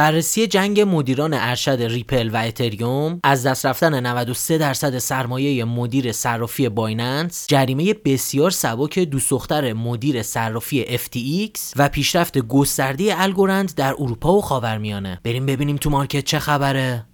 بررسی جنگ مدیران ارشد ریپل و اتریوم از دست رفتن 93 درصد سرمایه مدیر صرافی بایننس جریمه بسیار سبک دوست دختر مدیر صرافی FTX و پیشرفت گسترده الگورند در اروپا و خاورمیانه. بریم ببینیم تو market چه خبره.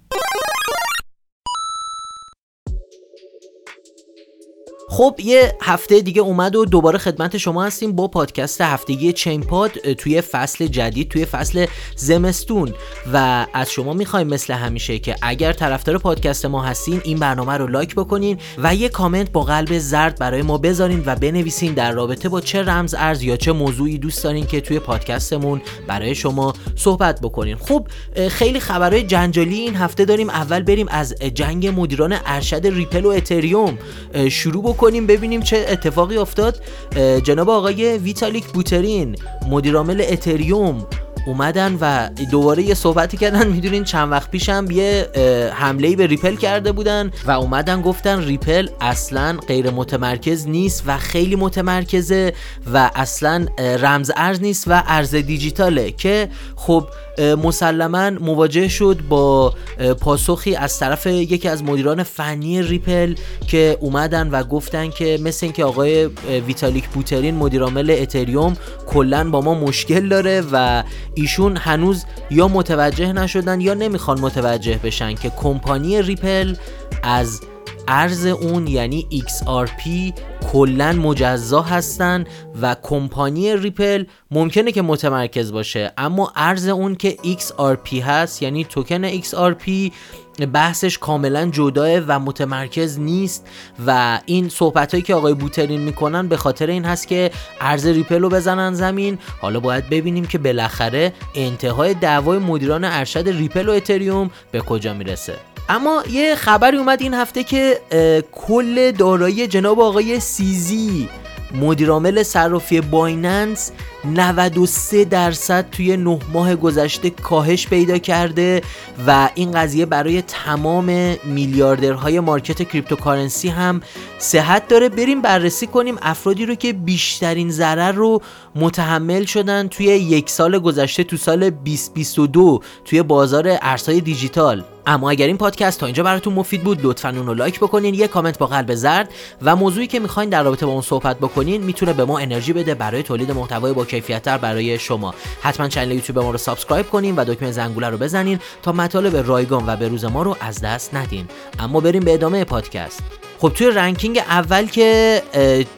خب یه هفته دیگه اومد و دوباره خدمت شما هستیم با پادکست هفتگی چین پاد توی فصل جدید توی فصل زمستون. و از شما می‌خوایم مثل همیشه که اگر طرفدار پادکست ما هستین این برنامه رو لایک بکنین و یه کامنت با قلب زرد برای ما بذارین و بنویسین در رابطه با چه رمز ارز یا چه موضوعی دوست دارین که توی پادکستمون برای شما صحبت بکنین خب خیلی خبرهای جنجالی این هفته داریم. اول بریم از جنگ مدیران ارشد ریپل و اتریوم. شروع کنیم ببینیم چه اتفاقی افتاد. جناب آقای ویتالیک بوترین مدیرعامل اتریوم اومدن و دوباره یه صحبتی کردن. می‌دونین چند وقت پیشم یه حمله به ریپل کرده بودن و اومدن گفتن ریپل اصلا غیر متمرکز نیست و خیلی متمرکزه و اصلا رمز ارز نیست و ارز دیجیتاله. که خب مسلما مواجه شد با پاسخی از طرف یکی از مدیران فنی ریپل که اومدن و گفتن که مثل اینکه آقای ویتالیک بوترین مدیرعامل اتریوم کلا با ما مشکل داره و ایشون هنوز یا متوجه نشدن یا نمی‌خوان متوجه بشن که کمپانی ریپل از ارز اون یعنی XRP کلا مجزا هستن و کمپانی ریپل ممکنه که متمرکز باشه. اما ارز اون که XRP هست یعنی توکن XRP بحثش کاملا جداه و متمرکز نیست و این صحبت هایی که آقای بوترین می‌کنن به خاطر این هست که ارز ریپل رو بزنن زمین. حالا باید ببینیم که بالاخره انتهای دعوای مدیران ارشد ریپل و اتریوم به کجا می‌رسه. اما یه خبری اومد این هفته که کل دارایی جناب آقای CZ مدیرعامل صرافی بایننس 93 درصد توی نه ماه گذشته کاهش پیدا کرده و این قضیه برای تمام میلیاردرهای market cryptocurrency هم صحت داره. بریم بررسی کنیم افرادی رو که بیشترین ضرر رو متحمل شدن توی یک سال گذشته تو سال 2022 توی بازار ارزهای دیجیتال. اما اگر این پادکست تا اینجا براتون مفید بود لطفا اون رو لایک بکنین یه کامنت با قلب زرد و موضوعی که می‌خواین در رابطه با اون صحبت بکنین می‌تونه به ما انرژی بده برای تولید محتوای با کیفیتتر برای شما. حتما channel یوتیوب ما رو subscribe کنین و دکمه زنگوله رو بزنین تا مطالب رایگان و به روز ما رو از دست ندین. اما بریم به ادامه پادکست. خب توی ranking اول که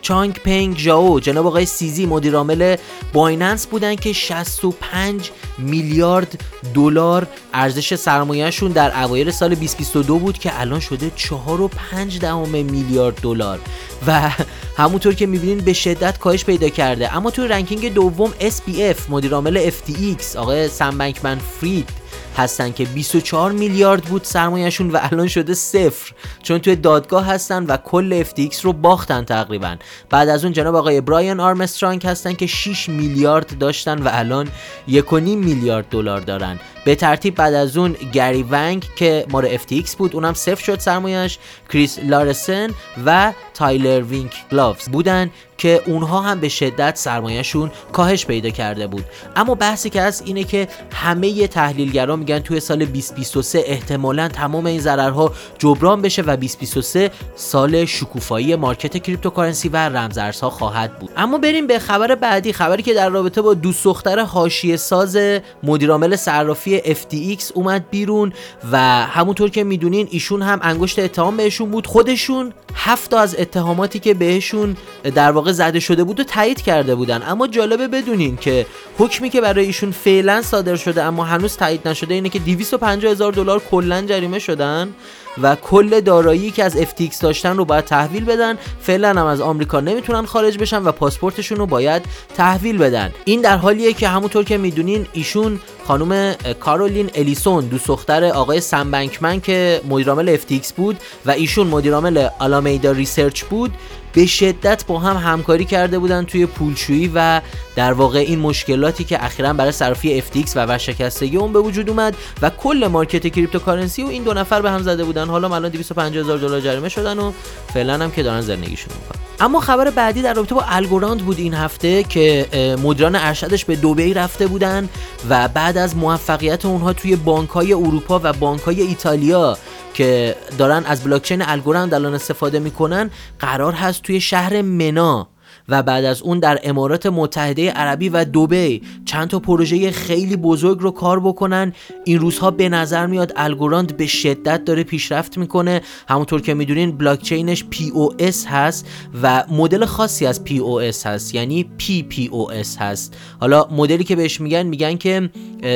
چانگ پنگ ژائو جناب آقای CZ مدیر عامل بایننس بودن که 65 میلیارد دلار ارزش سرمایهشون در اوایل سال 2022 بود که الان شده 4.5 دهم میلیارد دلار. و همونطور که می‌بینین به شدت کاهش پیدا کرده. اما توی رنکینگ دوم SPF مدیر عامل FTX آقای سم بنکمن فرید هستن که 24 میلیارد بود سرمایهشون و الان شده صفر. چون توی دادگاه هستن و کل FTX رو باختن تقریبا. بعد از اون جناب آقای برایان آرمسترانگ هستن که 6 میلیارد داشتن و الان 1.5 میلیارد دلار دارن. به ترتیب بعد از اون گری ونگ که مار FTX بود اونم صفر شد سرمایهش کریس لارسن و تایلر وینکلواس بودن که اونها هم به شدت سرمایهشون کاهش پیدا کرده بود. اما بحثی که هست اینه که همه تحلیلگران میگن توی سال 2023 احتمالا تمام این ضررها جبران بشه و 2023 سال شکوفایی market cryptocurrency و رمزارزها خواهد بود. اما بریم به خبر بعدی خبری که در رابطه با دوست دختر حاشیه ساز مدیرعامل صرافی FTX اومد بیرون و همونطور که می‌دونین ایشون هم انگشت اتهام بهشون بود. خودشون هفت از اتهاماتی که بهشون در واقع زده شده بود و تایید کرده بودن. اما جالبه بدونین که حکمی که برای ایشون فعلا صادر شده اما هنوز تایید نشده اینه که 250 هزار دلار کلا جریمه شدن. و کل دارایی که از FTX داشتن رو باید تحویل بدن. فعلا هم از آمریکا نمی‌تونن خارج بشن و پاسپورتشون رو باید تحویل بدن. این در حالیه که همونطور که می‌دونین ایشون خانم کارولین الیسون دوست دختر آقای سم بنکمن که مدیرعامل FTX بود و ایشون مدیرعامل آلامدا ریسرچ بود به شدت با هم همکاری کرده بودن توی پولشویی و در واقع این مشکلاتی که اخیرا برای صرافی FTX و ورشکستگی اون به وجود اومد و کل market cryptocurrency و این دو نفر به هم زده بودن. حالا الان 250 هزار دلار جریمه شدن و فعلا هم که دارن زندگیشون می‌کنن. اما خبر بعدی در رابطه با الگوراند بود این هفته که مدیران ارشدش به دوبی رفته بودن و بعد از موفقیت اونها توی بانکهای اروپا و بانکهای ایتالیا که دارن از بلاکچین الگوراند الان استفاده می‌کنن قرار هست توی شهر منا و بعد از اون در امارات متحده عربی و دوبی چند تا پروژه خیلی بزرگ رو کار بکنن. این روزها به نظر میاد الگوراند به شدت داره پیشرفت می‌کنه. همونطور که می‌دونین بلاکچینش POS هست و مدل خاصی از POS هست یعنی PPOS هست. حالا مدلی که بهش میگن میگن که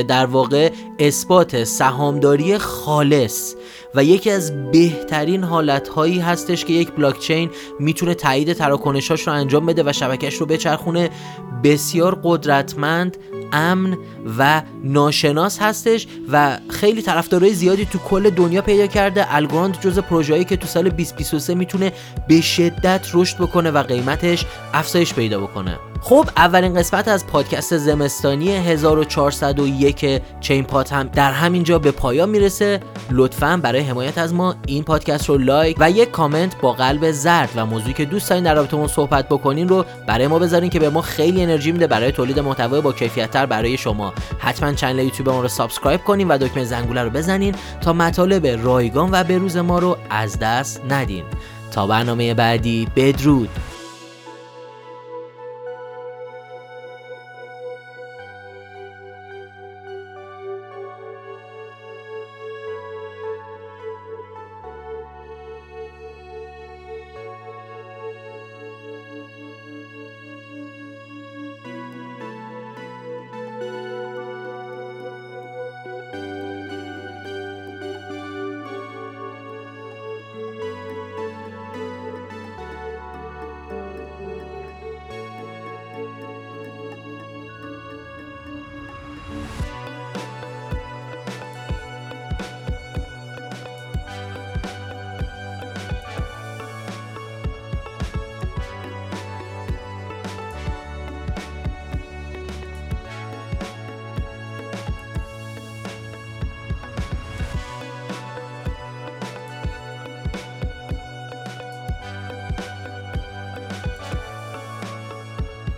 در واقع اثبات سهامداری خالص. و یکی از بهترین حالتهایی هستش که یک بلاکچین می‌تونه تایید تراکنشاش رو انجام بده و شبکش رو بچرخونه. بسیار قدرتمند امن و ناشناس هستش و خیلی طرفدارای زیادی تو کل دنیا پیدا کرده. الگراند جز پروژه‌ای که تو سال 2023 می‌تونه به شدت رشد بکنه و قیمتش افزایش پیدا بکنه. خب اولین قسمت از پادکست زمستانی 1401 چین پات هم در همینجا به پایان می‌رسه. لطفا برای حمایت از ما این پادکست رو لایک و یک کامنت با قلب زرد و موضوعی که دوست دارین در رابطه صحبت بکنین رو برای ما بذارین که به ما خیلی انرژی میده برای تولید محتوای با کیفیت برای شما. حتما channel یوتیوب ما رو subscribe کنین و دکمه زنگوله رو بزنین تا مطالب رایگان و بروز ما رو از دست ندین. تا برنامه بعدی بدرود.